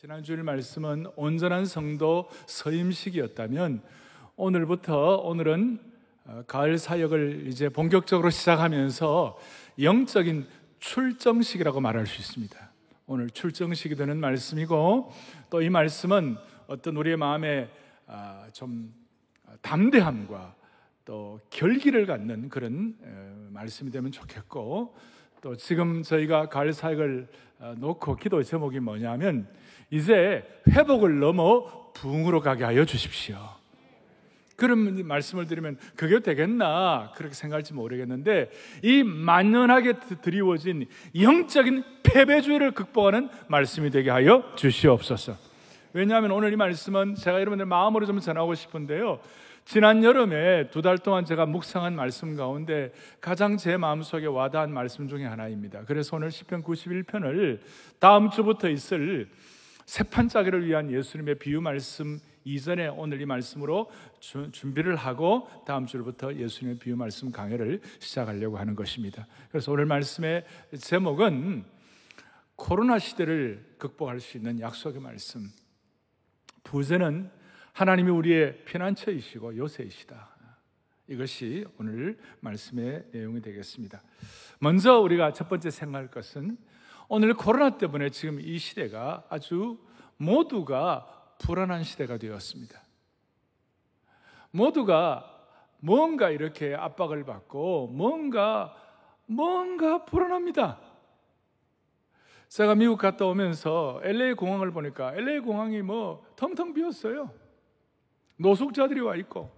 지난 주일 말씀은 온전한 성도 서임식이었다면 오늘부터 오늘은 어, 가을 사역을 이제 본격적으로 시작하면서 영적인 출정식이라고 말할 수 있습니다. 오늘 출정식이 되는 말씀이고 또 이 말씀은 어떤 우리의 마음에 아, 좀 담대함과 또 결기를 갖는 그런 말씀이 되면 좋겠고 또 지금 저희가 가을 사역을 어, 놓고 기도 제목이 뭐냐면 이제 회복을 넘어 부흥으로 가게 하여 주십시오. 그런 말씀을 드리면 그게 되겠나 그렇게 생각할지 모르겠는데 이 만연하게 드리워진 영적인 패배주의를 극복하는 말씀이 되게 하여 주시옵소서. 왜냐하면 오늘 이 말씀은 제가 여러분들 마음으로 좀 전하고 싶은데요. 지난 여름에 두 달 동안 제가 묵상한 말씀 가운데 가장 제 마음속에 와닿은 말씀 중에 하나입니다. 그래서 오늘 10편 91편을 다음 주부터 있을 새 판짜기를 위한 예수님의 비유 말씀 이전에 오늘 이 말씀으로 주, 준비를 하고 다음 주부터 예수님의 비유 말씀 강해를 시작하려고 하는 것입니다. 그래서 오늘 말씀의 제목은 코로나 시대를 극복할 수 있는 약속의 말씀. 부제는 하나님이 우리의 피난처이시고 요새이시다. 이것이 오늘 말씀의 내용이 되겠습니다. 먼저 우리가 첫 번째 생각할 것은 오늘 코로나 때문에 지금 이 시대가 아주 모두가 불안한 시대가 되었습니다. 모두가 뭔가 이렇게 압박을 받고 뭔가 뭔가 불안합니다. 제가 미국 갔다 오면서 LA 공항을 보니까 LA 공항이 뭐 텅텅 비었어요. 노숙자들이 와 있고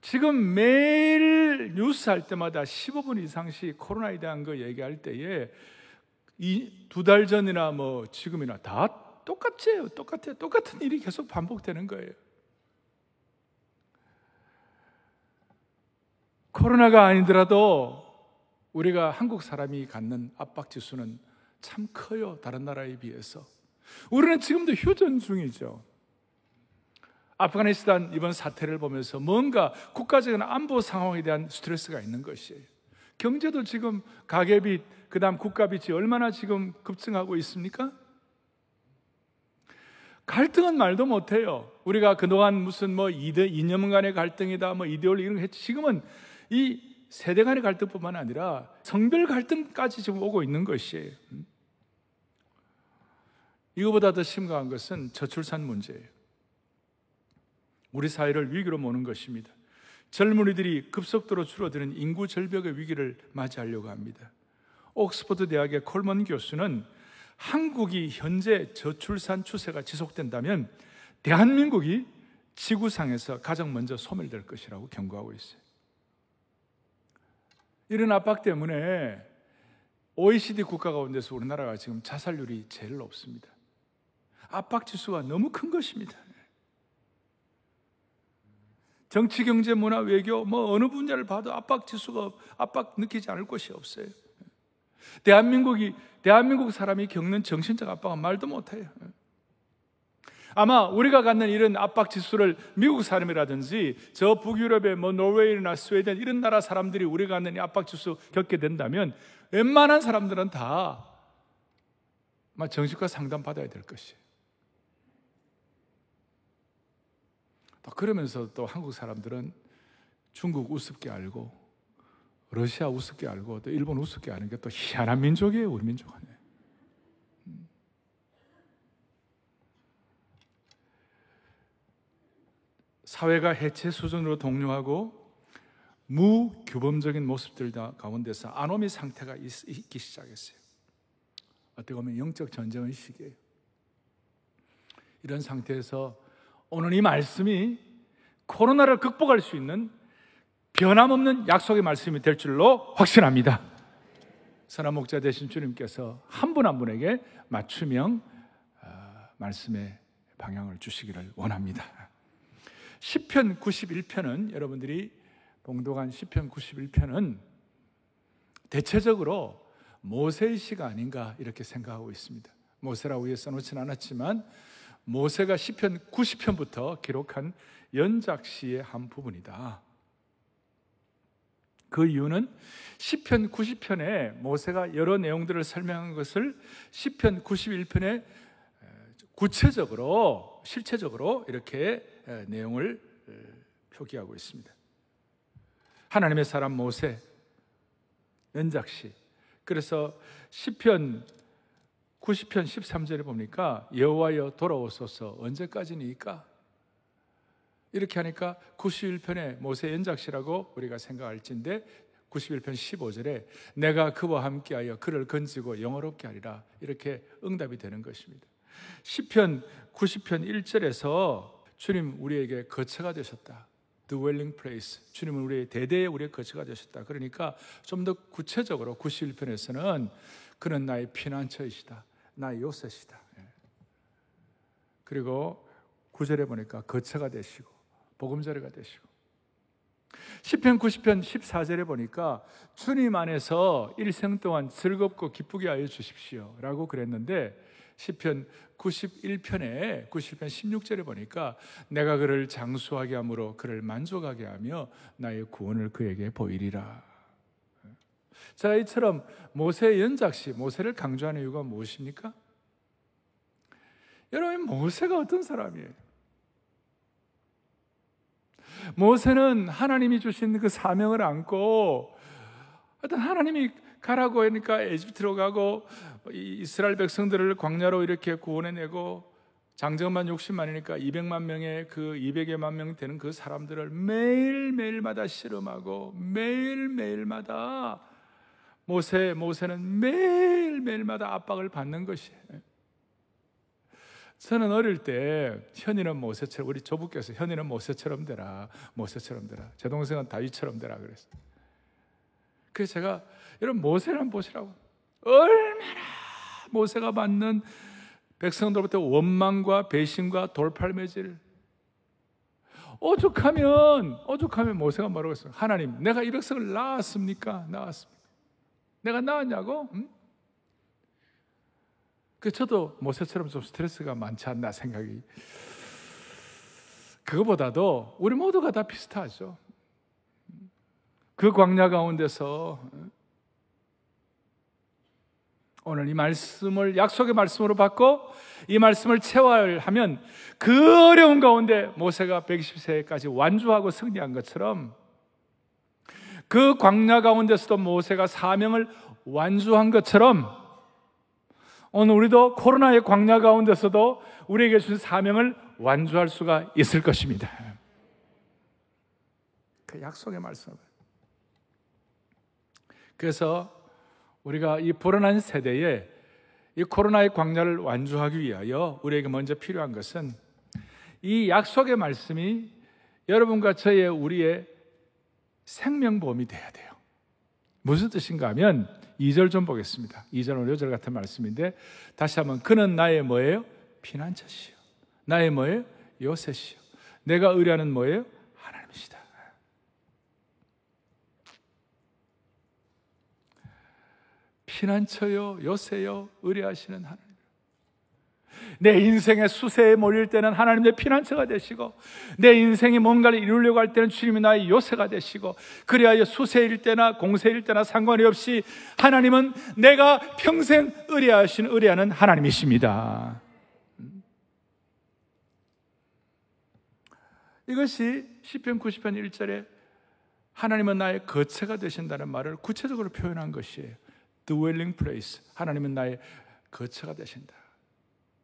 지금 매일 뉴스 할 때마다 15분 이상씩 코로나에 대한 거 얘기할 때에 이두달 전이나 뭐 지금이나 다 똑같아요. 똑같아요. 똑같은 일이 계속 반복되는 거예요. 코로나가 아니더라도 우리가 한국 사람이 갖는 압박 지수는 참 커요. 다른 나라에 비해서. 우리는 지금도 휴전 중이죠. 아프가니스탄 이번 사태를 보면서 뭔가 국가적인 안보 상황에 대한 스트레스가 있는 것이에요. 경제도 지금 가계빚, 그 다음 국가빚이 얼마나 지금 급증하고 있습니까? 갈등은 말도 못해요. 우리가 그동안 무슨 뭐 이대, 이념 간의 갈등이다, 뭐 이데올리 이런 거 했지. 지금은 이 세대 간의 갈등뿐만 아니라 성별 갈등까지 지금 오고 있는 것이에요. 이거보다 더 심각한 것은 저출산 문제예요. 우리 사회를 위기로 모는 것입니다. 젊은이들이 급속도로 줄어드는 인구 절벽의 위기를 맞이하려고 합니다. 옥스퍼드 대학의 콜먼 교수는 한국이 현재 저출산 추세가 지속된다면 대한민국이 지구상에서 가장 먼저 소멸될 것이라고 경고하고 있어요. 이런 압박 때문에 OECD 국가 가운데서 우리나라가 지금 자살률이 제일 높습니다. 압박 지수가 너무 큰 것입니다. 정치, 경제, 문화, 외교 뭐 어느 분야를 봐도 압박 지수가 압박 느끼지 않을 곳이 없어요. 대한민국이 대한민국 사람이 겪는 정신적 압박은 말도 못해요. 아마 우리가 갖는 이런 압박 지수를 미국 사람이라든지 저 북유럽의 뭐 노르웨이나 스웨덴 이런 나라 사람들이 우리가 갖는 이 압박 지수 겪게 된다면 웬만한 사람들은 다 정신과 상담 받아야 될 것이에요. 또 그러면서 또 한국 사람들은 중국 우습게 알고 러시아 우습게 알고 또 일본 우습게 아는 게 또 희한한 민족이에요, 우리 민족은. 음. 사회가 해체 수준으로 동료하고 무규범적인 모습들 가운데서 아노미 상태가 있기 시작했어요. 어떻게 보면 영적 전쟁의 시기예요. 이런 상태에서 오늘 이 말씀이 코로나를 극복할 수 있는 변함없는 약속의 말씀이 될 줄로 확신합니다. 선한 목자 되신 주님께서 한 분한 한 분에게 맞춤형 어, 말씀의 방향을 주시기를 원합니다. 10편 91편은 여러분들이 봉독한 10편 91편은 대체적으로 모세의 시가 아닌가 이렇게 생각하고 있습니다. 모세라고 위에 써놓지는 않았지만 모세가 시편 90편부터 기록한 연작시의 한 부분이다. 그 이유는 시편 90편에 모세가 여러 내용들을 설명한 것을 시편 91편에 구체적으로 실체적으로 이렇게 내용을 표기하고 있습니다. 하나님의 사람 모세 연작시 그래서 시편 90편 13절에 보니까 여호와여 돌아오소서 언제까지니까 이렇게 하니까 91편의 모세 연작시라고 우리가 생각할진데 91편 15절에 내가 그와 함께하여 그를 건지고 영어롭게 하리라 이렇게 응답이 되는 것입니다. 10편 90편 1절에서 주님 우리에게 거처가 되셨다. dwelling place. 주님은 우리의 대대의 우리의 거처가 되셨다. 그러니까 좀 더 구체적으로 91편에서는 그는 나의 피난처이시다. 나의 요새시다. 예. 그리고 9절에 보니까 거처가 되시고 복음자리가 되시고 10편 90편 14절에 보니까 주님 안에서 일생 동안 즐겁고 기쁘게 하여 주십시오 라고 그랬는데 10편 91편에 90편 16절에 보니까 내가 그를 장수하게 함으로 그를 만족하게 하며 나의 구원을 그에게 보이리라 자 이처럼 모세의 연작시 모세를 강조하는 이유가 무엇입니까? 여러분 모세가 어떤 사람이에요? 모세는 하나님이 주신 그 사명을 안고 어떤 하나님이 가라고 하니까 에집트로 가고 이스라엘 백성들을 광야로 이렇게 구원해내고 장정만 60만이니까 200만 명의 그 200여만 명 되는 그 사람들을 매일매일마다 실험하고 매일매일마다 모세 모세는 매일매일마다 압박을 받는 것이에요. 저는 어릴 때 현이는 모세처럼 우리 조부께서 현이는 모세처럼 되라 모세처럼 되라 제 동생은 다윗처럼 되라 그랬어요. 그래서 제가 여러분 모세를 한번 보시라고 얼마나 모세가 받는 백성들로부터 원망과 배신과 돌팔매질 오죽하면 오죽하면 모세가 뭐라고 했어요? 하나님 내가 이 백성을 낳았습니까? 낳았습니까? 내가 낳았냐고? 응? 그 저도 모세처럼 좀 스트레스가 많지 않나 생각이. 그거보다도 우리 모두가 다 비슷하죠. 그 광야 가운데서 오늘 이 말씀을 약속의 말씀으로 받고 이 말씀을 체화하면 그 어려운 가운데 모세가 120세까지 완주하고 승리한 것처럼 그 광야 가운데서도 모세가 사명을 완주한 것처럼 오늘 우리도 코로나의 광야 가운데서도 우리에게 주신 사명을 완주할 수가 있을 것입니다. 그 약속의 말씀. 그래서 우리가 이 불안한 세대에 이 코로나의 광야를 완주하기 위하여 우리에게 먼저 필요한 것은 이 약속의 말씀이 여러분과 저의 우리의 생명보험이 돼야 돼요. 무슨 뜻인가 하면 2절 좀 보겠습니다. 2절 오늘 요절 같은 말씀인데 다시 한번 그는 나의 뭐예요? 피난처시요. 나의 뭐예요? 요새시요. 내가 의뢰하는 뭐예요? 하나님이시다. 피난처요, 요새요, 의뢰하시는 하나님. 내 인생의 수세에 몰릴 때는 하나님의 피난처가 되시고 내 인생이 뭔가를 이루려고 할 때는 주님이 나의 요새가 되시고 그리하여 수세일 때나 공세일 때나 상관이 없이 하나님은 내가 평생 의뢰하신 의뢰하는 하나님이십니다. 이것이 시편 90편 1절에 하나님은 나의 거처가 되신다는 말을 구체적으로 표현한 것이에요. dwelling place. 하나님은 나의 거처가 되신다.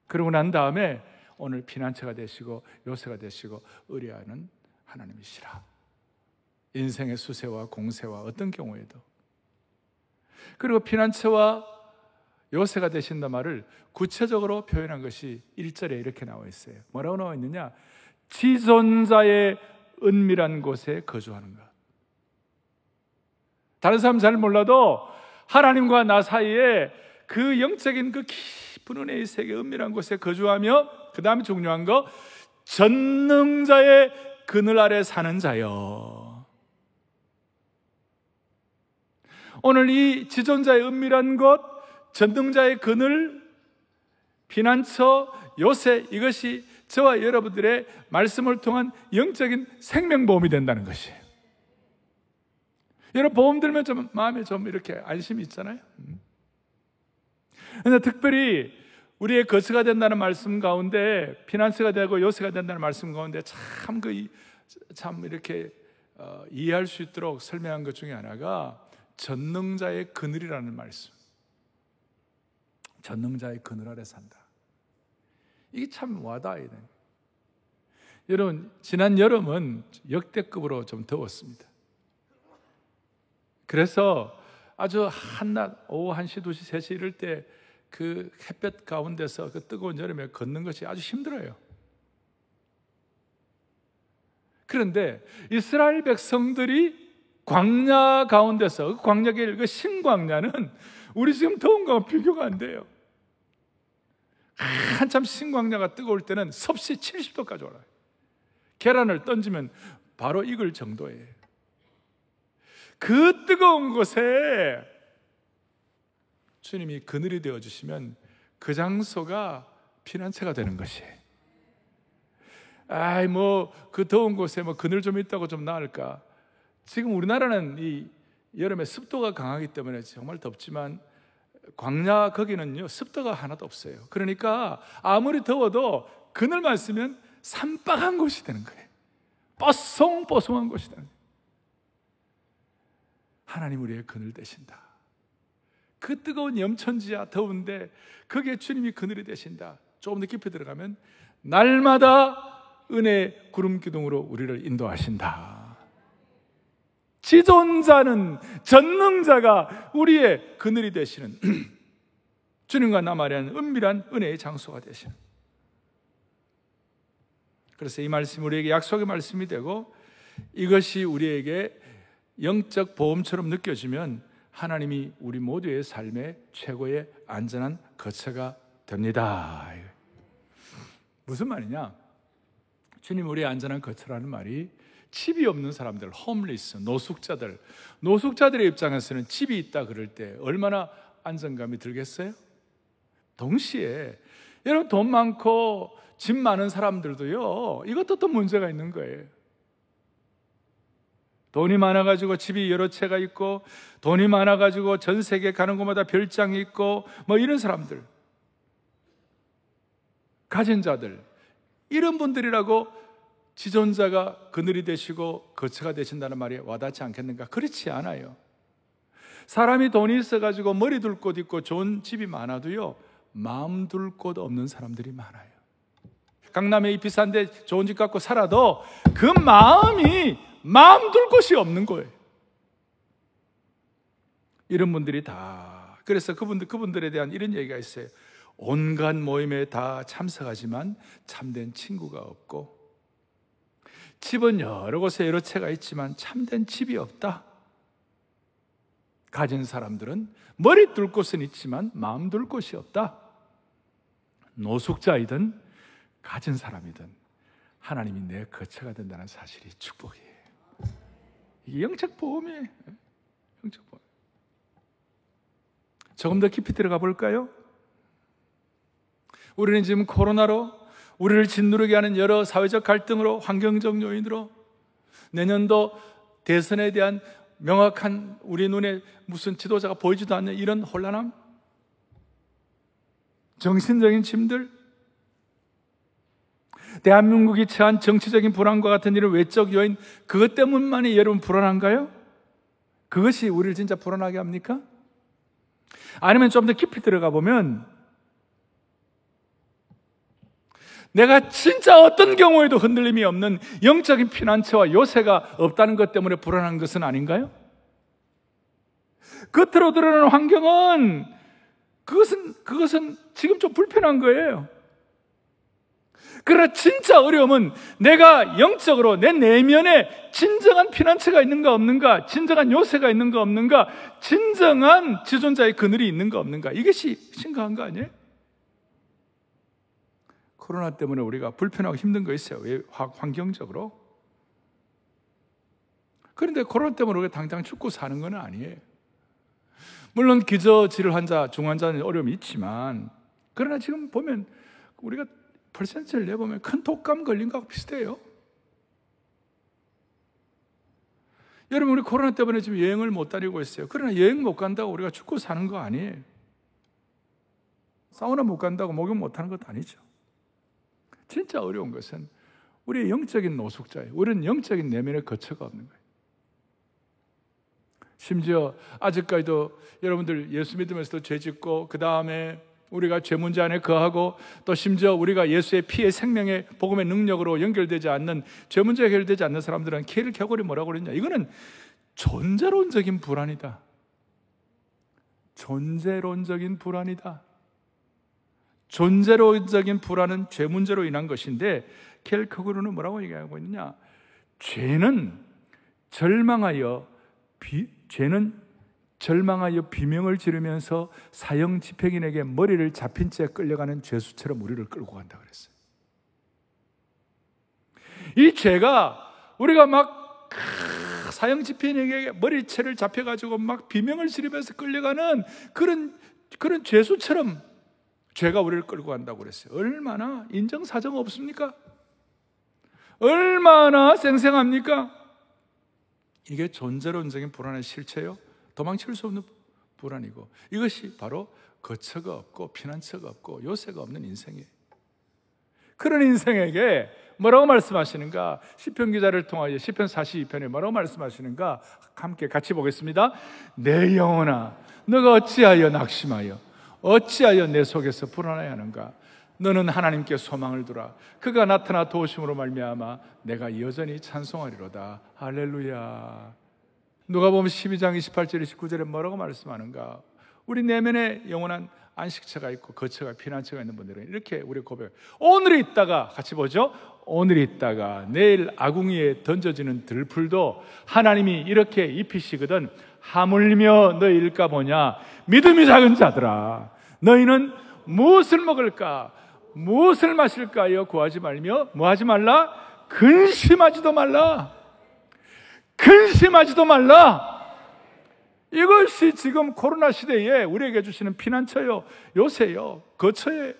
그러고 난 다음에 오늘 피난처가 되시고 요새가 되시고 의뢰하는 하나님이시라. 인생의 수세와 공세와 어떤 경우에도 그리고 피난처와 요새가 되신다 말을 구체적으로 표현한 것이 1절에 이렇게 나와 있어요. 뭐라고 나와 있느냐? 지존자의 은밀한 곳에 거주하는 것. 다른 사람 잘 몰라도 하나님과 나 사이에 그 영적인 그 은혜의 세계 은밀한 곳에 거주하며 그 다음에 중요한 거 전능자의 그늘 아래 사는 자요. 오늘 이 지존자의 은밀한 곳, 전능자의 그늘, 피난처, 요새 이것이 저와 여러분들의 말씀을 통한 영적인 생명보험이 된다는 것이에요. 여러분 보험 들면 좀 마음에 좀 이렇게 안심이 있잖아요. 근데 특별히 우리의 거처가 된다는 말씀 가운데 피난처가 되고 요새가 된다는 말씀 가운데 참그참 이렇게 어, 이해할 수 있도록 설명한 것 중에 하나가 전능자의 그늘이라는 말씀. 전능자의 그늘 아래 산다. 이게 참 와닿아야 돼. 여러분, 지난 여름은 역대급으로 좀 더웠습니다. 그래서 아주 한낮, 오후 1시, 2시, 3시 이럴 때 그 햇볕 가운데서 그 뜨거운 여름에 걷는 것이 아주 힘들어요. 그런데 이스라엘 백성들이 광야 가운데서 그 광야길 그 신광야는 우리 지금 더운 거와 비교가 안 돼요. 한참 신광야가 뜨거울 때는 섭씨 70도까지 올라요. 계란을 던지면 바로 익을 정도예요. 그 뜨거운 곳에 주님이 그늘이 되어 주시면 그 장소가 피난처가 되는 것이에요. 아이 뭐 그 더운 곳에 뭐 그늘 좀 있다고 좀 나을까? 지금 우리나라는 이 여름에 습도가 강하기 때문에 정말 덥지만 광야 거기는요 습도가 하나도 없어요. 그러니까 아무리 더워도 그늘만 쓰면 산박한 곳이 되는 거예요. 뽀송뽀송한 곳이 되는 거예요. 하나님 우리의 그늘 되신다. 그 뜨거운 염천지야 더운데 거기에 주님이 그늘이 되신다. 조금 더 깊이 들어가면 날마다 은혜 구름 기둥으로 우리를 인도하신다. 지존자는 전능자가 우리의 그늘이 되시는 주님과 나마리한 은밀한 은혜의 장소가 되시는. 그래서 이 말씀 우리에게 약속의 말씀이 되고 이것이 우리에게 영적 보험처럼 느껴지면 하나님이 우리 모두의 삶의 최고의 안전한 거처가 됩니다. 무슨 말이냐? 주님 우리의 안전한 거처라는 말이 집이 없는 사람들, 홈리스, 노숙자들, 노숙자들의 입장에서는 집이 있다 그럴 때 얼마나 안정감이 들겠어요? 동시에 여러분 돈 많고 집 많은 사람들도요, 이것도 또 문제가 있는 거예요. 돈이 많아가지고 집이 여러 채가 있고, 돈이 많아가지고 전 세계 가는 곳마다 별장이 있고, 뭐 이런 사람들. 가진 자들. 이런 분들이라고 지존자가 그늘이 되시고 거처가 되신다는 말이 와닿지 않겠는가? 그렇지 않아요. 사람이 돈이 있어가지고 머리 둘 곳 있고 좋은 집이 많아도요, 마음 둘 곳 없는 사람들이 많아요. 강남에 이 비싼데 좋은 집 갖고 살아도 그 마음이 마음 둘 곳이 없는 거예요. 이런 분들이 다 그래서 그분들 그분들에 대한 이런 얘기가 있어요. 온갖 모임에 다 참석하지만 참된 친구가 없고 집은 여러 곳에 여러 채가 있지만 참된 집이 없다. 가진 사람들은 머리 둘 곳은 있지만 마음 둘 곳이 없다. 노숙자이든 가진 사람이든 하나님이 내 거처가 된다는 사실이 축복이에요. 영적 보험이에요. 영적 보험. 조금 더 깊이 들어가 볼까요? 우리는 지금 코로나로 우리를 짓누르게 하는 여러 사회적 갈등으로 환경적 요인으로 내년도 대선에 대한 명확한 우리 눈에 무슨 지도자가 보이지도 않는 이런 혼란함, 정신적인 짐들, 대한민국이 처한 정치적인 불안과 같은 이런 외적 요인, 그것 때문만이 여러분 불안한가요? 그것이 우리를 진짜 불안하게 합니까? 아니면 좀 더 깊이 들어가 보면 내가 진짜 어떤 경우에도 흔들림이 없는 영적인 피난처와 요새가 없다는 것 때문에 불안한 것은 아닌가요? 겉으로 드러나는 환경은 그것은 그것은 지금 좀 불편한 거예요. 그러나 진짜 어려움은 내가 영적으로 내 내면에 진정한 피난처가 있는가 없는가, 진정한 요새가 있는가 없는가, 진정한 지존자의 그늘이 있는가 없는가. 이것이 심각한 거 아니에요? 코로나 때문에 우리가 불편하고 힘든 거 있어요. 왜? 환경적으로. 그런데 코로나 때문에 우리가 당장 죽고 사는 건 아니에요. 물론 기저질 환자, 중환자는 어려움이 있지만, 그러나 지금 보면 우리가 퍼센트를 내보면 큰 독감 걸린 거하고 비슷해요. 여러분 우리 코로나 때문에 지금 여행을 못 다니고 있어요. 그러나 여행 못 간다고 우리가 죽고 사는 거 아니에요. 사우나 못 간다고 목욕 못 하는 것도 아니죠. 진짜 어려운 것은 우리의 영적인 노숙자예요. 우리는 영적인 내면의 거처가 없는 거예요. 심지어 아직까지도 여러분들 예수 믿으면서도 죄 짓고 그 다음에 우리가 죄 문제 안에 거하고 또 심지어 우리가 예수의 피의 생명의 복음의 능력으로 연결되지 않는 죄 문제 해결되지 않는 사람들은 케일 켜골이 뭐라고 그랬냐? 이거는 존재론적인 불안이다. 존재론적인 불안이다. 존재론적인 불안은 죄 문제로 인한 것인데 켈커그루는 뭐라고 얘기하고 있느냐? 죄는 절망하여 비, 죄는 절망하여 비명을 지르면서 사형 집행인에게 머리를 잡힌 채 끌려가는 죄수처럼 우리를 끌고 간다 그랬어요. 이 죄가 우리가 막 사형 집행인에게 머리채를 잡혀 가지고 막 비명을 지르면서 끌려가는 그런 그런 죄수처럼 죄가 우리를 끌고 간다고 그랬어요. 얼마나 인정사정 없습니까? 얼마나 생생합니까? 이게 존재론적인 불안의 실체요. 도망칠 수 없는 불안이고 이것이 바로 거처가 없고 피난처가 없고 요새가 없는 인생이에요. 그런 인생에게 뭐라고 말씀하시는가? 시편 기자를 통하여 시편 42편에 뭐라고 말씀하시는가? 함께 같이 보겠습니다. 내 영혼아, 너가 어찌하여 낙심하여 어찌하여 내 속에서 불안해 하는가? 너는 하나님께 소망을 두라. 그가 나타나 도우심으로 말미암아 내가 여전히 찬송하리로다. 할렐루야. 누가 보면 12장 28절 29절에 뭐라고 말씀하는가? 우리 내면에 영원한 안식처가 있고 거처가 피난처가 있는 분들은 이렇게 우리 고백. 오늘 있다가 같이 보죠. 오늘 있다가 내일 아궁이에 던져지는 들풀도 하나님이 이렇게 입히시거든 하물며 너일까 보냐 믿음이 작은 자들아 너희는 무엇을 먹을까 무엇을 마실까요? 구하지 말며 뭐 하지 말라? 근심하지도 말라. 근심하지도 말라. 이것이 지금 코로나 시대에 우리에게 주시는 피난처요, 요새요, 거처예요.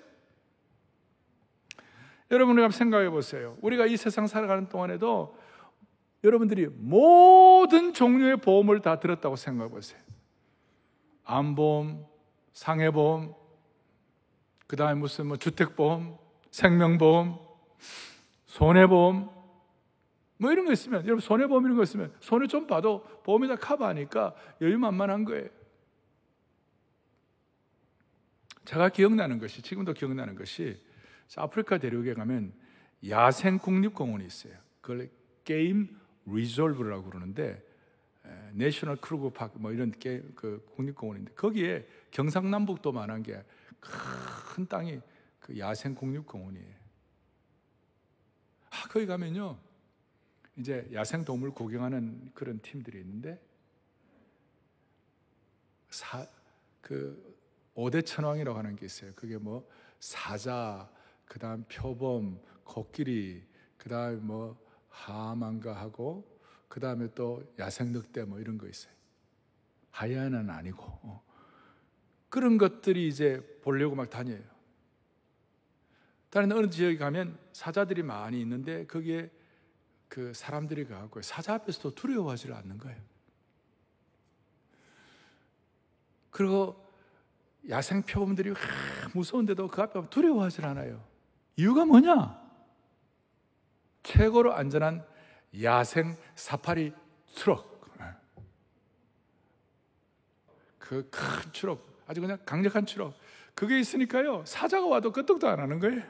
여러분, 우리가 생각해 보세요. 우리가 이 세상 살아가는 동안에도 여러분들이 모든 종류의 보험을 다 들었다고 생각해 보세요. 암보험, 상해보험, 그 다음에 무슨 뭐 주택보험, 생명보험, 손해보험, 뭐 이런 거 있으면, 여러분 손해보험 이런 거 있으면 손해 좀 봐도 보험이 다 커버하니까 여유만만한 거예요. 제가 기억나는 것이, 지금도 기억나는 것이, 아프리카 대륙에 가면 야생 국립공원이 있어요. 그걸 게임 reserve라고 그러는데, National Kruger Park 뭐 이런 게, 그 국립공원인데, 거기에 경상남북도만한 게 큰 땅이 그 야생 국립공원이에요. 아, 거기 가면요. 이제 야생 동물 구경하는 그런 팀들이 있는데 사, 그 5대 천왕이라고 하는 게 있어요. 그게 뭐 사자, 그다음 표범, 코끼리, 그다음에 뭐 하만가 하고 그다음에 또 야생 늑대 뭐 이런 거 있어요. 하이에나는 아니고 어. 그런 것들이 이제 보려고 막 다녀요. 다른 어느 지역에 가면 사자들이 많이 있는데 거기에 그 사람들이 가고 사자 앞에서도 두려워하지 않는 거예요. 그리고 야생 표범들이 무서운데도 그 앞에 두려워하지 않아요. 이유가 뭐냐? 최고로 안전한 야생 사파리 트럭. 그 큰 트럭, 아주 그냥 강력한 트럭. 그게 있으니까요. 사자가 와도 끄떡도 안 하는 거예요.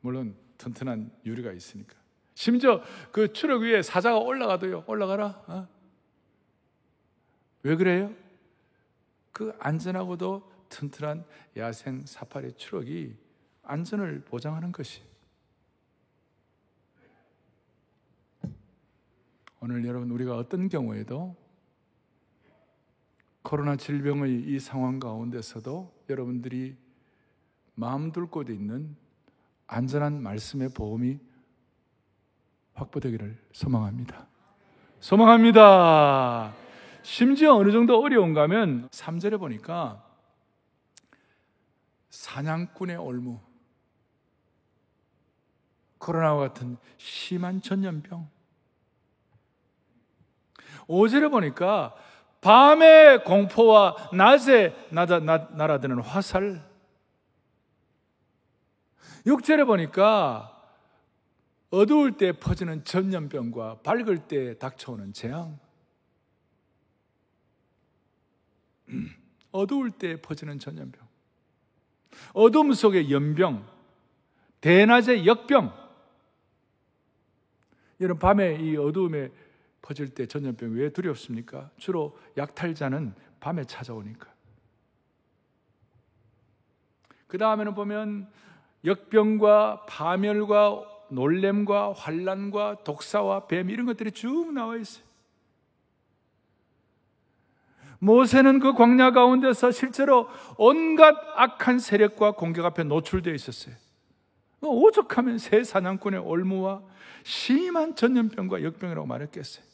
물론 튼튼한 유리가 있으니까. 심지어 그 추럭 위에 사자가 올라가도요. 올라가라. 어? 왜 그래요? 그 안전하고도 튼튼한 야생 사파리 추럭이 안전을 보장하는 것이. 오늘 여러분 우리가 어떤 경우에도 코로나 질병의 이 상황 가운데서도 여러분들이 마음 둘 곳에 있는 안전한 말씀의 보험이 확보되기를 소망합니다. 소망합니다. 심지어 어느 정도 어려운가 하면 3절에 보니까 사냥꾼의 올무, 코로나와 같은 심한 전염병, 5절에 보니까 밤의 공포와 낮에 날아, 날아드는 화살. 6절에 보니까 어두울 때 퍼지는 전염병과 밝을 때 닥쳐오는 재앙. 어두울 때 퍼지는 전염병. 어둠 속의 연병. 대낮의 역병. 여러분, 밤에 이 어두움에 퍼질 때 전염병 왜 두렵습니까? 주로 약탈자는 밤에 찾아오니까. 그 다음에는 보면 역병과 파멸과 놀램과 환란과 독사와 뱀 이런 것들이 쭉 나와 있어요. 모세는 그 광야 가운데서 실제로 온갖 악한 세력과 공격 앞에 노출되어 있었어요. 오죽하면 새 사냥꾼의 올무와 심한 전염병과 역병이라고 말했겠어요.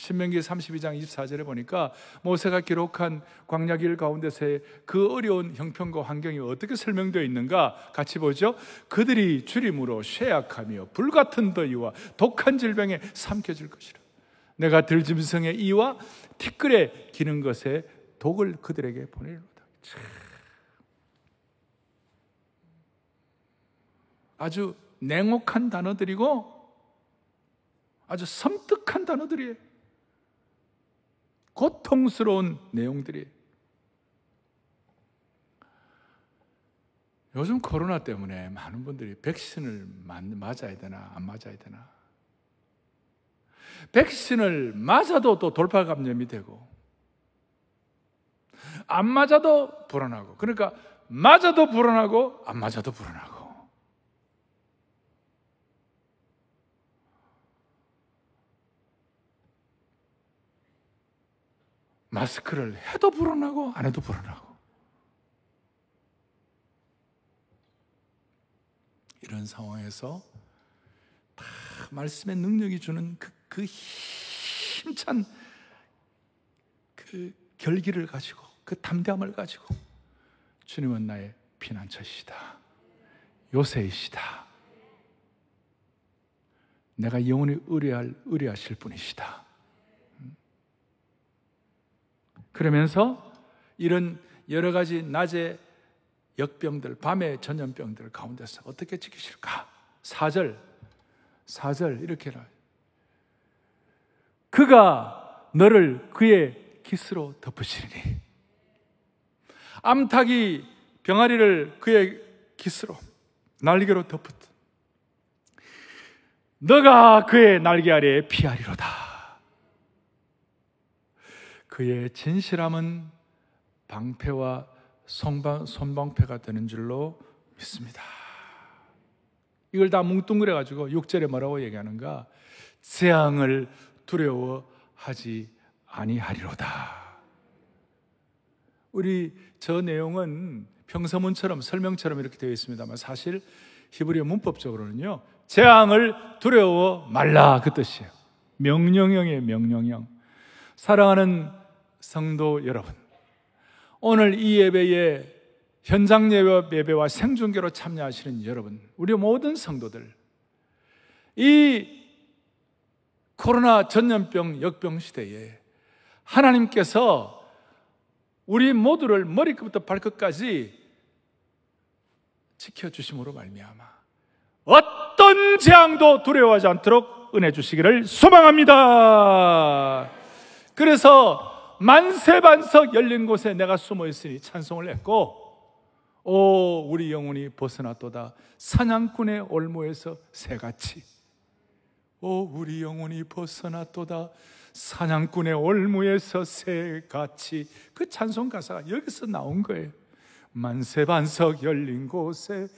신명기 32장 24절에 보니까 모세가 기록한 광야길 가운데서의 그 어려운 형편과 환경이 어떻게 설명되어 있는가 같이 보죠. 그들이 주림으로 쇠약하며 불같은 더위와 독한 질병에 삼켜질 것이라. 내가 들짐승의 이와 티끌에 기는 것에 독을 그들에게 보내리로다. 아주 냉혹한 단어들이고 아주 섬뜩한 단어들이에요. 고통스러운 내용들이. 요즘 코로나 때문에 많은 분들이 백신을 맞아야 되나 안 맞아야 되나. 백신을 맞아도 또 돌파 감염이 되고 안 맞아도 불안하고. 그러니까 맞아도 불안하고 안 맞아도 불안하고 마스크를 해도 불안하고 안 해도 불안하고 이런 상황에서 다 말씀의 능력이 주는 그, 그 힘찬 그 결기를 가지고 그 담대함을 가지고 주님은 나의 피난처시다. 요새이시다. 내가 영원히 의뢰할 의뢰하실 분이시다. 그러면서 이런 여러 가지 낮의 역병들, 밤의 전염병들 가운데서 어떻게 지키실까? 4절, 4절 이렇게 라 그가 너를 그의 기스로 덮으시리니 암탉이 병아리를 그의 기스로 날개로 덮었다. 너가 그의 날개 아래에 피하리로다. 그의 진실함은 방패와 손방, 손방패가 되는 줄로 믿습니다. 이걸 다 뭉뚱그려 가지고 6절에 뭐라고 얘기하는가? 재앙을 두려워하지 아니하리로다. 우리 저 내용은 평서문처럼 설명처럼 이렇게 되어 있습니다만 사실 히브리어 문법적으로는요. 재앙을 두려워 말라 그 뜻이에요. 명령형의 명령형. 사랑하는 성도 여러분, 오늘 이 예배에 현장 예배와 생중계로 참여하시는 여러분, 우리 모든 성도들, 이 코로나 전염병 역병 시대에 하나님께서 우리 모두를 머리끝부터 발끝까지 지켜주심으로 말미암아 어떤 재앙도 두려워하지 않도록 은혜 주시기를 소망합니다. 그래서 만세 반석 열린 곳에 내가 숨어 있으니 찬송을 했고 오 우리 영혼이 벗어났도다. 사냥꾼의 올무에서 새같이. 오 우리 영혼이 벗어났도다. 사냥꾼의 올무에서 새같이. 그 찬송 가사가 여기서 나온 거예요. 만세 반석 열린 곳에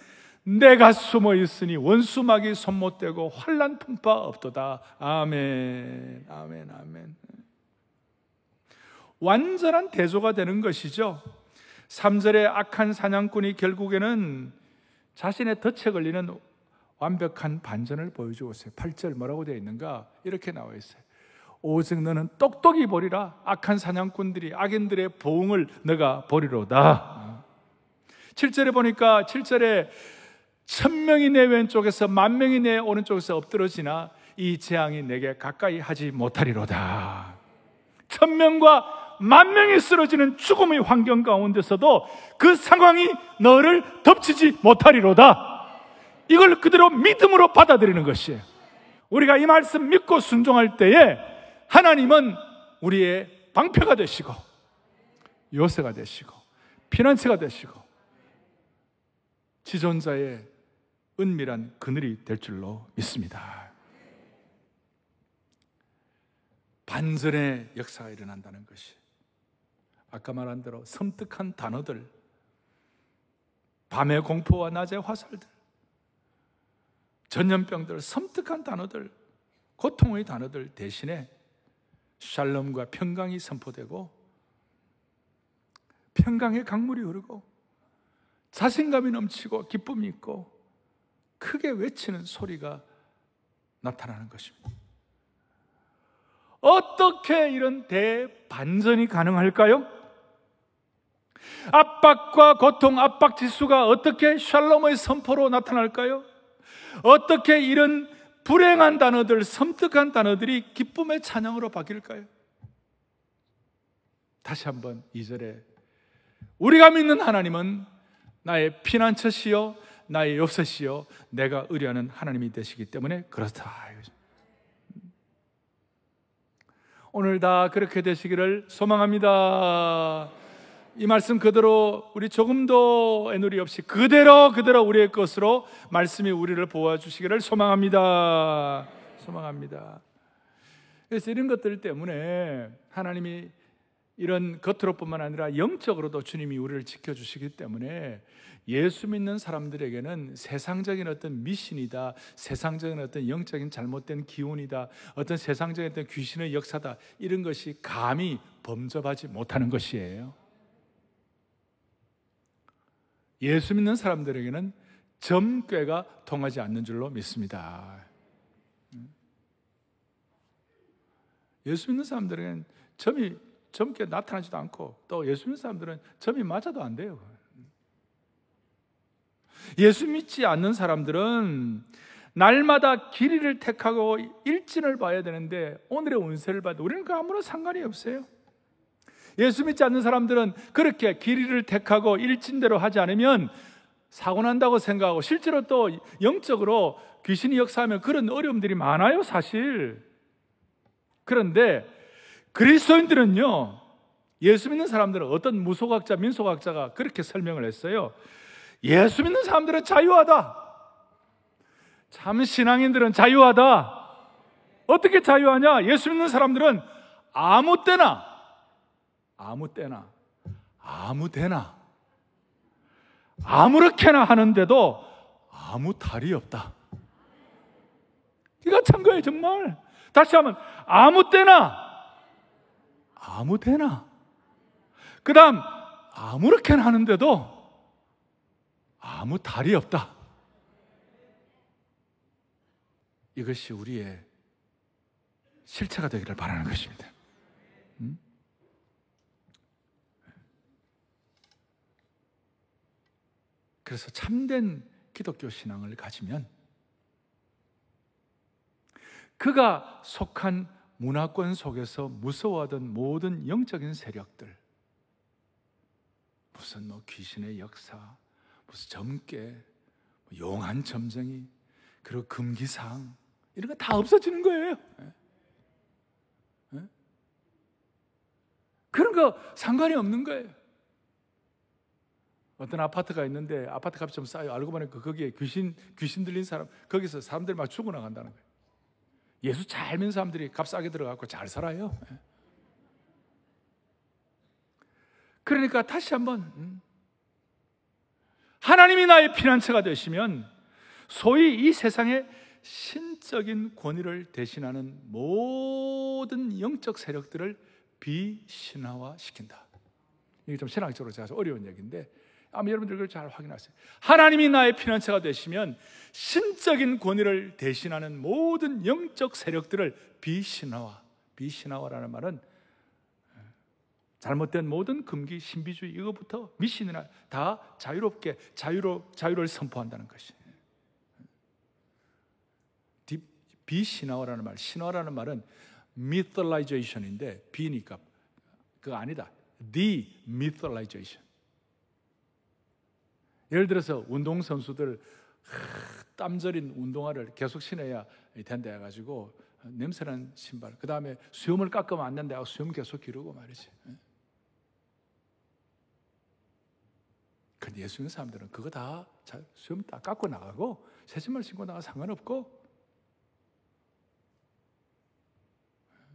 내가 숨어 있으니 원수막이 손 못 대고 환란 풍파 없도다. 아멘 아멘 아멘 완전한 대조가 되는 것이죠. 3절의 악한 사냥꾼이 결국에는 자신의 덫에 걸리는 완벽한 반전을 보여주고 있어요. 8절 뭐라고 되어 있는가? 이렇게 나와 있어요. 오직 너는 똑똑히 보리라. 악한 사냥꾼들이 악인들의 보응을 너가 보리로다. 7절에 보니까 7절에 천 명이 내 왼쪽에서 만 명이 내 오른쪽에서 엎드러지나 이 재앙이 내게 가까이 하지 못하리로다. 천명과 만 명이 쓰러지는 죽음의 환경 가운데서도 그 상황이 너를 덮치지 못하리로다. 이걸 그대로 믿음으로 받아들이는 것이에요. 우리가 이 말씀 믿고 순종할 때에 하나님은 우리의 방패가 되시고 요새가 되시고 피난처가 되시고 지존자의 은밀한 그늘이 될 줄로 믿습니다. 반전의 역사가 일어난다는 것이 아까 말한 대로 섬뜩한 단어들, 밤의 공포와 낮의 화살들, 전염병들, 섬뜩한 단어들, 고통의 단어들 대신에 샬롬과 평강이 선포되고 평강의 강물이 흐르고 자신감이 넘치고 기쁨이 있고 크게 외치는 소리가 나타나는 것입니다. 어떻게 이런 대반전이 가능할까요? 압박과 고통, 압박 지수가 어떻게 샬롬의 선포로 나타날까요? 어떻게 이런 불행한 단어들, 섬뜩한 단어들이 기쁨의 찬양으로 바뀔까요? 다시 한번 2절에 우리가 믿는 하나님은 나의 피난처시요 나의 욥셋이요 내가 의뢰하는 하나님이 되시기 때문에 그렇다. 오늘 다 그렇게 되시기를 소망합니다. 이 말씀 그대로 우리 조금도 애누리 없이 그대로 그대로 우리의 것으로 말씀이 우리를 보아 주시기를 소망합니다. 소망합니다. 그래서 이런 것들 때문에 하나님이 이런 겉으로뿐만 아니라 영적으로도 주님이 우리를 지켜 주시기 때문에 예수 믿는 사람들에게는 세상적인 어떤 미신이다, 세상적인 어떤 영적인 잘못된 기운이다, 어떤 세상적인 어떤 귀신의 역사다, 이런 것이 감히 범접하지 못하는 것이에요. 예수 믿는 사람들에게는 점괘가 통하지 않는 줄로 믿습니다. 예수 믿는 사람들에게는 점이 점괘 나타나지도 않고 또 예수 믿는 사람들은 점이 맞아도 안 돼요. 예수 믿지 않는 사람들은 날마다 길이를 택하고 일진을 봐야 되는데 오늘의 운세를 봐도 우리는 그 아무런 상관이 없어요. 예수 믿지 않는 사람들은 그렇게 길이를 택하고 일진대로 하지 않으면 사고 난다고 생각하고 실제로 또 영적으로 귀신이 역사하면 그런 어려움들이 많아요, 사실. 그런데 그리스도인들은요, 예수 믿는 사람들은 어떤 무속학자, 민속학자가 그렇게 설명을 했어요. 예수 믿는 사람들은 자유하다. 참 신앙인들은 자유하다. 어떻게 자유하냐? 예수 믿는 사람들은 아무 때나, 아무 때나, 아무 데나, 아무렇게나 하는데도 아무 탈이 없다. 이거 참 거예요, 정말. 다시 하면, 아무 때나, 아무 데나. 그 다음, 아무렇게나 하는데도 아무 달이 없다. 이것이 우리의 실체가 되기를 바라는 것입니다. 그래서 참된 기독교 신앙을 가지면 그가 속한 문화권 속에서 무서워하던 모든 영적인 세력들, 무슨 뭐 귀신의 역사, 무슨 점괘, 뭐 용한 점쟁이, 그리고 금기상 이런 거 다 없어지는 거예요. 예? 예? 그런 거 상관이 없는 거예요. 어떤 아파트가 있는데 아파트 값이 좀 싸요. 알고 보니까 거기에 귀신 귀신 들린 사람 거기서 사람들이 막 죽어나간다는 거예요. 예수 잘 믿는 사람들이 값 싸게 들어가고 잘 살아요. 예? 그러니까 다시 한번 음, 하나님이 나의 피난처가 되시면 소위 이 세상의 신적인 권위를 대신하는 모든 영적 세력들을 비신화화 시킨다. 이게 좀 신학적으로 제가 어려운 얘기인데 아마 여러분들 그걸 잘 확인하세요. 하나님이 나의 피난처가 되시면 신적인 권위를 대신하는 모든 영적 세력들을 비신화화, 비신화화라는 말은 잘못된 모든 금기, 신비주의 이거부터 미신이나 다 자유롭게 자유로 자유를 선포한다는 것이. 비신화라는 말. 신화라는 말은 mythalization인데 비니까 그거 아니다. the mythalization. 예를 들어서 운동 선수들 땀절인 운동화를 계속 신어야 된다 해가지고 냄새난 신발. 그 다음에 수염을 깎으면 안 된다 하고 수염 계속 기르고 말이지. 근데 예수 믿는 사람들은 그거 다 수염 다 깎고 나가고 새 신발 신고 나가 상관없고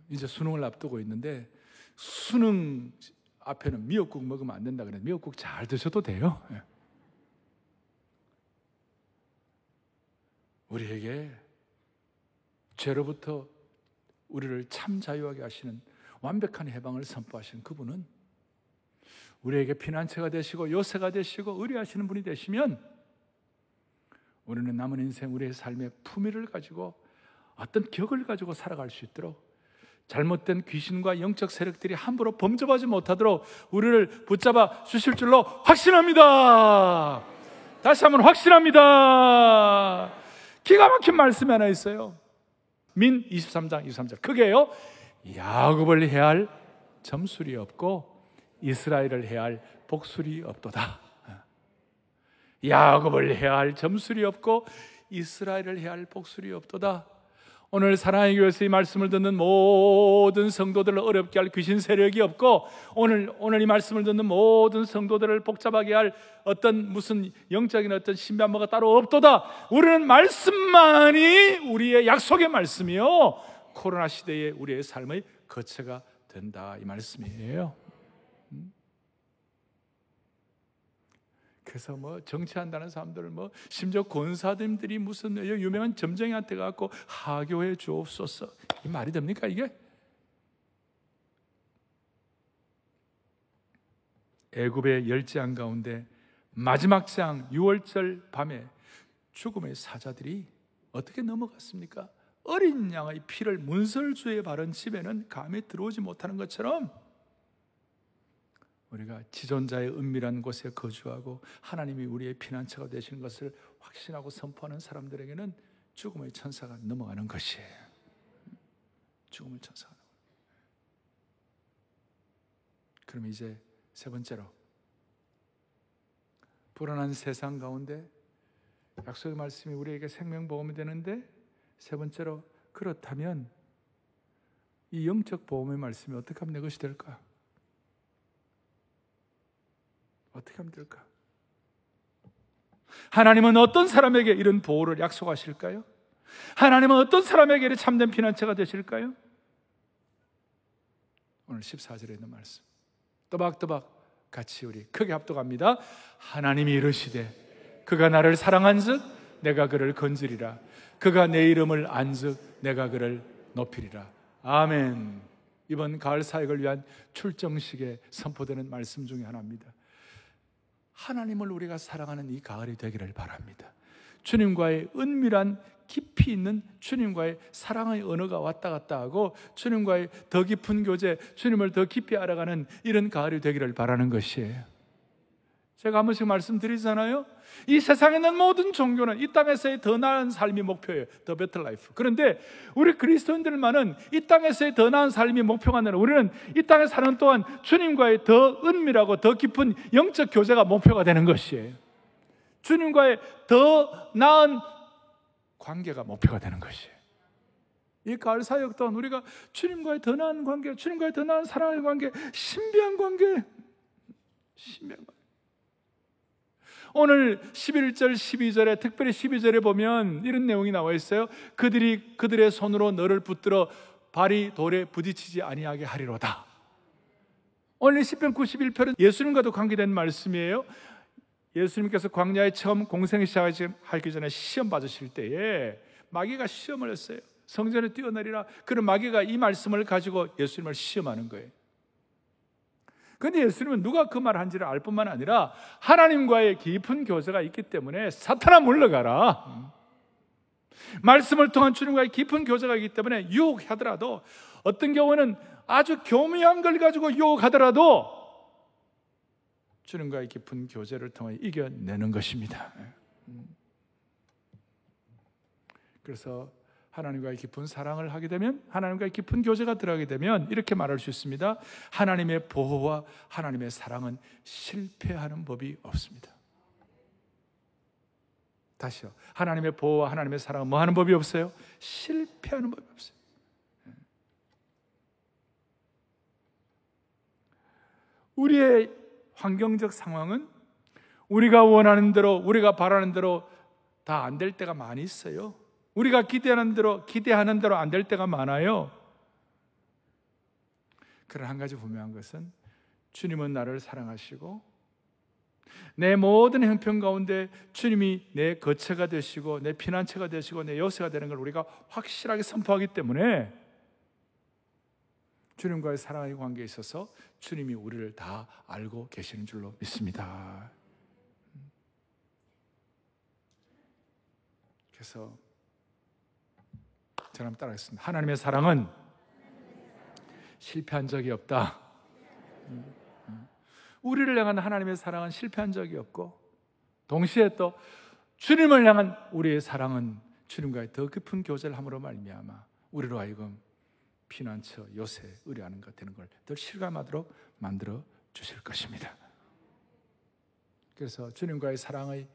이제 수능을 앞두고 있는데 수능 앞에는 미역국 먹으면 안 된다 그래 미역국 잘 드셔도 돼요. 우리에게 죄로부터 우리를 참 자유하게 하시는 완벽한 해방을 선포하시는 그분은 우리에게 피난처가 되시고 요새가 되시고 의뢰하시는 분이 되시면 우리는 남은 인생 우리의 삶의 품위를 가지고 어떤 격을 가지고 살아갈 수 있도록 잘못된 귀신과 영적 세력들이 함부로 범접하지 못하도록 우리를 붙잡아 주실 줄로 확신합니다. 다시 한번 확신합니다. 기가 막힌 말씀이 하나 있어요. 민 23장 23절. 그게요. 야곱을 해야 할 점술이 없고 이스라엘을 해야 할 복술이 없도다. 야곱을 해야 할 점술이 없고 이스라엘을 해야 할 복술이 없도다. 오늘 사랑의 교회에서 이 말씀을 듣는 모든 성도들을 어렵게 할 귀신 세력이 없고 오늘 오늘 이 말씀을 듣는 모든 성도들을 복잡하게 할 어떤 무슨 영적인 어떤 신비한뭐가 따로 없도다. 우리는 말씀만이 우리의 약속의 말씀이요 코로나 시대에 우리의 삶의 거처가 된다 이 말씀이에요. 그래서 뭐 정치한다는 사람들 뭐 심지어 권사님들이 무슨 유명한 점쟁이한테 갖고 하교해 주옵소서 이 말이 됩니까 이게? 애굽의 열지한 가운데 마지막 장 6월절 밤에 죽음의 사자들이 어떻게 넘어갔습니까? 어린 양의 피를 문설주에 바른 집에는 감에 들어오지 못하는 것처럼 우리가 지존자의 은밀한 곳에 거주하고 하나님이 우리의 피난처가 되시는 것을 확신하고 선포하는 사람들에게는 죽음의 천사가 넘어가는 것이에요. 죽음의 천사가. 그럼 이제 세 번째로 불안한 세상 가운데 약속의 말씀이 우리에게 생명보험이 되는데 세 번째로 그렇다면 이 영적 보험의 말씀이 어떻게 하면 내 것이 될까? 어떻게 하면 될까? 하나님은 어떤 사람에게 이런 보호를 약속하실까요? 하나님은 어떤 사람에게 참된 피난처가 되실까요? 오늘 14절에 있는 말씀. 또박또박 같이 우리 크게 합독합니다. 하나님이 이르시되 그가 나를 사랑한즉 내가 그를 건지리라. 그가 내 이름을 안즉 내가 그를 높이리라. 아멘. 이번 가을 사역을 위한 출정식에 선포되는 말씀 중에 하나입니다. 하나님을 우리가 사랑하는 이 가을이 되기를 바랍니다. 주님과의 은밀한 깊이 있는 주님과의 사랑의 언어가 왔다 갔다 하고 주님과의 더 깊은 교제, 주님을 더 깊이 알아가는 이런 가을이 되기를 바라는 것이에요. 제가 한 번씩 말씀드리잖아요. 이 세상에 있는 모든 종교는 이 땅에서의 더 나은 삶이 목표예요. The better life. 그런데 우리 그리스도인들만은 이 땅에서의 더 나은 삶이 목표가 아니라 우리는 이 땅에 사는 동안 주님과의 더 은밀하고 더 깊은 영적 교제가 목표가 되는 것이에요. 주님과의 더 나은 관계가 목표가 되는 것이에요. 이 가을 사역 동안 우리가 주님과의 더 나은 관계, 주님과의 더 나은 사랑의 관계, 신비한 관계, 신비한 관계. 오늘 11절, 12절에 특별히 12절에 보면 이런 내용이 나와 있어요. 그들이 그들의 손으로 너를 붙들어 발이 돌에 부딪히지 아니하게 하리로다. 오늘 10편 91편은 예수님과도 관계된 말씀이에요. 예수님께서 광야에 처음 공생 시작하기 전에 시험 받으실 때에 마귀가 시험을 했어요. 성전에 뛰어내리라. 그런 마귀가 이 말씀을 가지고 예수님을 시험하는 거예요. 그런데 예수님은 누가 그 말 한지를 알 뿐만 아니라 하나님과의 깊은 교제가 있기 때문에 사탄아 물러가라. 말씀을 통한 주님과의 깊은 교제가 있기 때문에 유혹하더라도 어떤 경우는 아주 교묘한 걸 가지고 유혹하더라도 주님과의 깊은 교제를 통해 이겨내는 것입니다. 그래서 하나님과의 깊은 사랑을 하게 되면 하나님과의 깊은 교제가 들어가게 되면 이렇게 말할 수 있습니다. 하나님의 보호와 하나님의 사랑은 실패하는 법이 없습니다. 다시요. 하나님의 보호와 하나님의 사랑은 뭐 하는 법이 없어요? 실패하는 법이 없어요. 우리의 환경적 상황은 우리가 원하는 대로, 우리가 바라는 대로 다 안 될 때가 많이 있어요. 우리가 기대하는 대로, 기대하는 대로 안 될 때가 많아요. 그런 한 가지 분명한 것은 주님은 나를 사랑하시고 내 모든 형편 가운데 주님이 내 거처가 되시고 내 피난처가 되시고 내 요새가 되는 걸 우리가 확실하게 선포하기 때문에 주님과의 사랑의 관계에 있어서 주님이 우리를 다 알고 계시는 줄로 믿습니다. 그래서 저는 따라하겠습니다. 하나님의 사랑은 실패한 적이 없다. 우리를 향한 하나님의 사랑은 실패한 적이 없고 동시에 또 주님을 향한 우리의 사랑은 주님과의 더 깊은 교제를 함으로 말미암아 우리로 하여금 피난처, 요새, 의뢰하는 것 되는 걸더 실감하도록 만들어 주실 것입니다. 그래서 주님과의 사랑의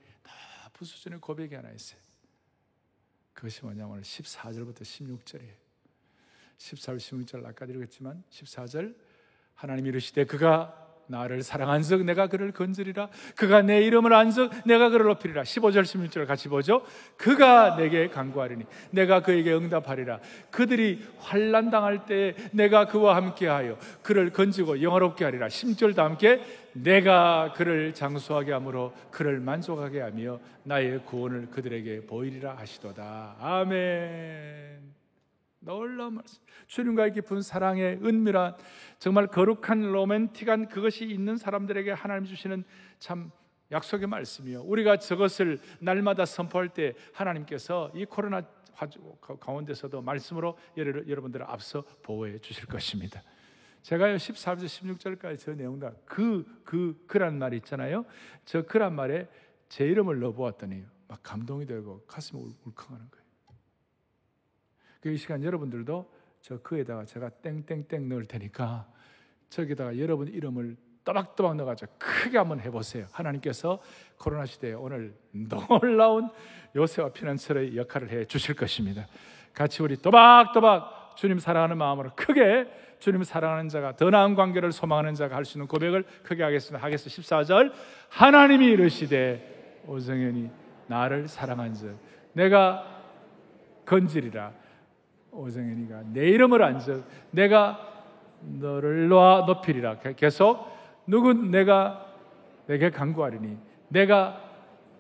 높은 수준의 고백이 하나 있어요. 그것이 뭐냐 오늘 14절부터 16절이에요. 14절, 16절 아까 드리겠지만 14절 하나님이 이르시되 그가 나를 사랑한 즉 내가 그를 건지리라. 그가 내 이름을 안즉 내가 그를 높이리라. 15절 16절 같이 보죠. 그가 내게 간구하리니 내가 그에게 응답하리라. 그들이 환난 당할 때 내가 그와 함께하여 그를 건지고 영화롭게 하리라. 10절도 함께 내가 그를 장수하게 하므로 그를 만족하게 하며 나의 구원을 그들에게 보이리라 하시도다. 아멘 놀라운 말씀. 주님과의 깊은 사랑의 은밀한 정말 거룩한 로맨틱한 그것이 있는 사람들에게 하나님 주시는 참 약속의 말씀이요. 우리가 저것을 날마다 선포할 때 하나님께서 이 코로나 가운데서도 말씀으로 여러분들을 앞서 보호해 주실 것입니다. 제가요 14절 16절까지 저 내용 다 그 그 그란 말이 있잖아요. 저 그란 말에 제 이름을 넣어 보았더니 막 감동이 되고 가슴이 울컥하는 거예요. 그이 시간 여러분들도 저 그에다가 제가 땡땡땡 넣을 테니까 저기다가 여러분 이름을 또박또박 넣어가지고 크게 한번 해보세요. 하나님께서 코로나 시대에 오늘 놀라운 요새와 피난처의 역할을 해 주실 것입니다. 같이 우리 또박또박 주님 사랑하는 마음으로 크게 주님 사랑하는 자가 더 나은 관계를 소망하는 자가 할 수 있는 고백을 크게 하겠습니다. 하겠습니다. 14절 하나님이 이르시되 오성현이 나를 사랑한 즉 내가 건지리라 오정현이가 내 이름을 안적 내가 너를 놓아 높이리라. 계속 누군 내가 내게 간구하리니 내가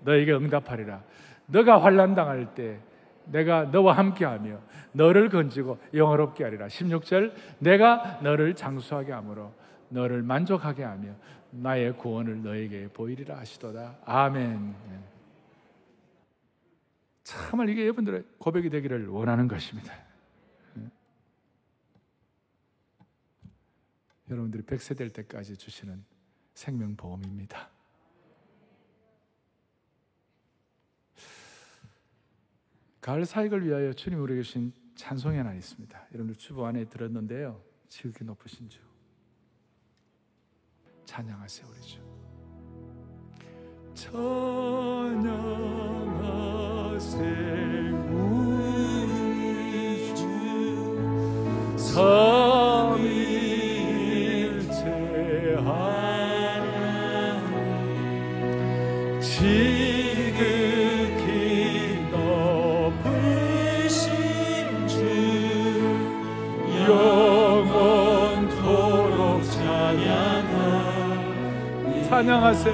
너에게 응답하리라. 너가 환란 당할 때 내가 너와 함께하며 너를 건지고 영화롭게 하리라. 16절 내가 너를 장수하게 하므로 너를 만족하게 하며 나의 구원을 너에게 보이리라 하시도다. 아멘. 참을 이게 여러분들의 고백이 되기를 원하는 것입니다 여러분들이 100세 될 때까지 주시는 생명보험입니다. 가을 사역을 위하여 주님 우리에게 주신 찬송이 하나 있습니다. 여러분들 주보 안에 들었는데요. 지극히 높으신 주. 찬양하세요, 우리 주. 찬양하세 우리 주. 찬양하세요. 찬양하세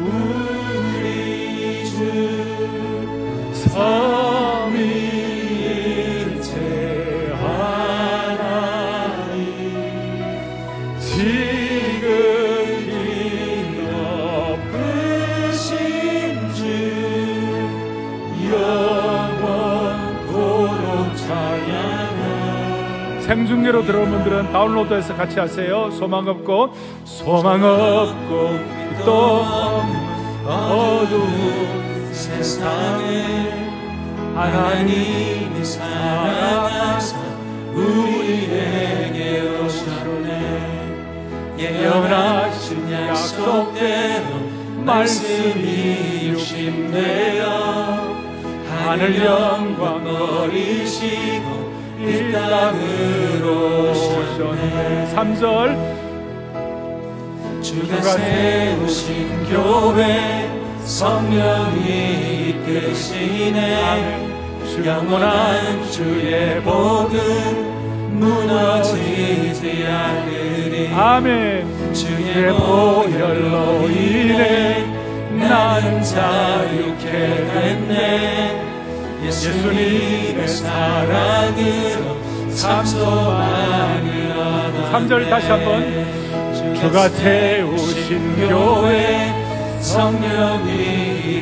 우리 주 삼위일체 하나님 지극히 높으신 주 영원 고록 찬양 생중계로 들어온 분들은 다운로드해서 같이 하세요. 소망 없고 소망 없고 또 어두운 세상에 하나님이 사랑하사 우리에게 오셨네 예언하신 약속대로 말씀이 육신되어 하늘 영광 버리시고 이 땅으로 오셨네. 3절. 주가 세우신 교회 성령이 이끄시네. 영원한 주의 복음 무너지지 않으리. 아멘. 주의 보혈로 인해 나는 자유케 됐네 예수님의 사랑으로 참 소망을 얻었네 3절 다시 한번. 주가 세우신 교회 성령이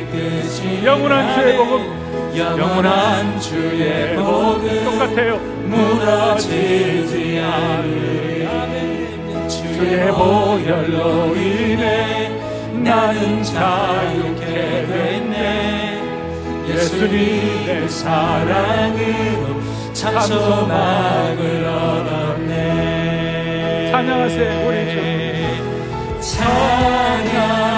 이끄시 영원한 주의 복음. 영원한 주의 복음 똑같아요. 무너지지 않으리 주의 보혈로 인해 나는 자유케 됐네 예수님의 사랑으로 참 소망을 얻었네 찬양하세요, 우리 주. 찬양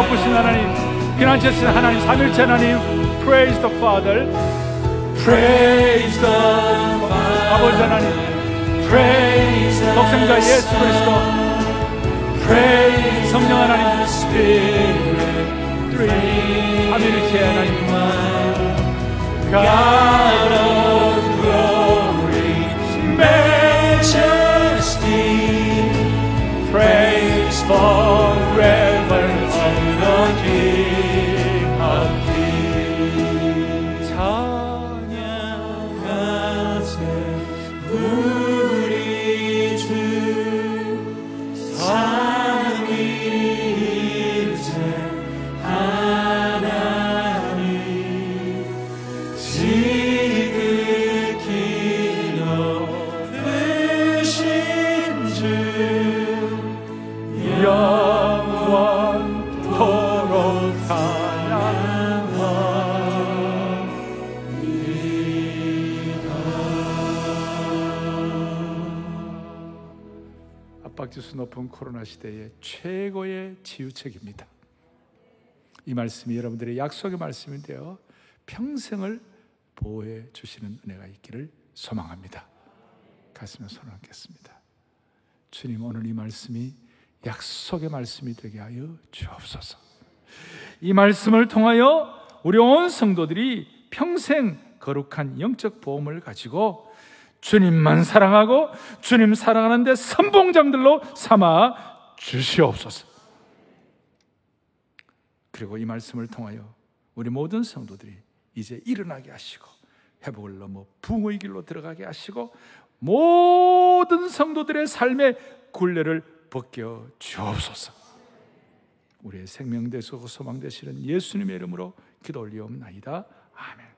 높으신 하나님 피난처신 하나님 삼일체 하나님 Praise the Father Praise the 아버지 Father 하나님 Praise the 독생자 예수 그리스도 Praise 성령 하나님 the Spirit Three 삼일체 하나님 God of glory majesty praise forever 높은 코로나 시대의 최고의 치유책입니다. 이 말씀이 여러분들의 약속의 말씀인데요. 평생을 보호해 주시는 은혜가 있기를 소망합니다. 가슴에 손을 얹겠습니다. 주님 오늘 이 말씀이 약속의 말씀이 되게 하여 주옵소서. 이 말씀을 통하여 우리 온 성도들이 평생 거룩한 영적 보험을 가지고 주님만 사랑하고 주님 사랑하는데 선봉장들로 삼아 주시옵소서. 그리고 이 말씀을 통하여 우리 모든 성도들이 이제 일어나게 하시고 회복을 넘어 붕의 길로 들어가게 하시고 모든 성도들의 삶의 굴레를 벗겨 주옵소서. 우리의 생명 되시고 소망 되시는 예수님의 이름으로 기도 올리옵나이다. 아멘.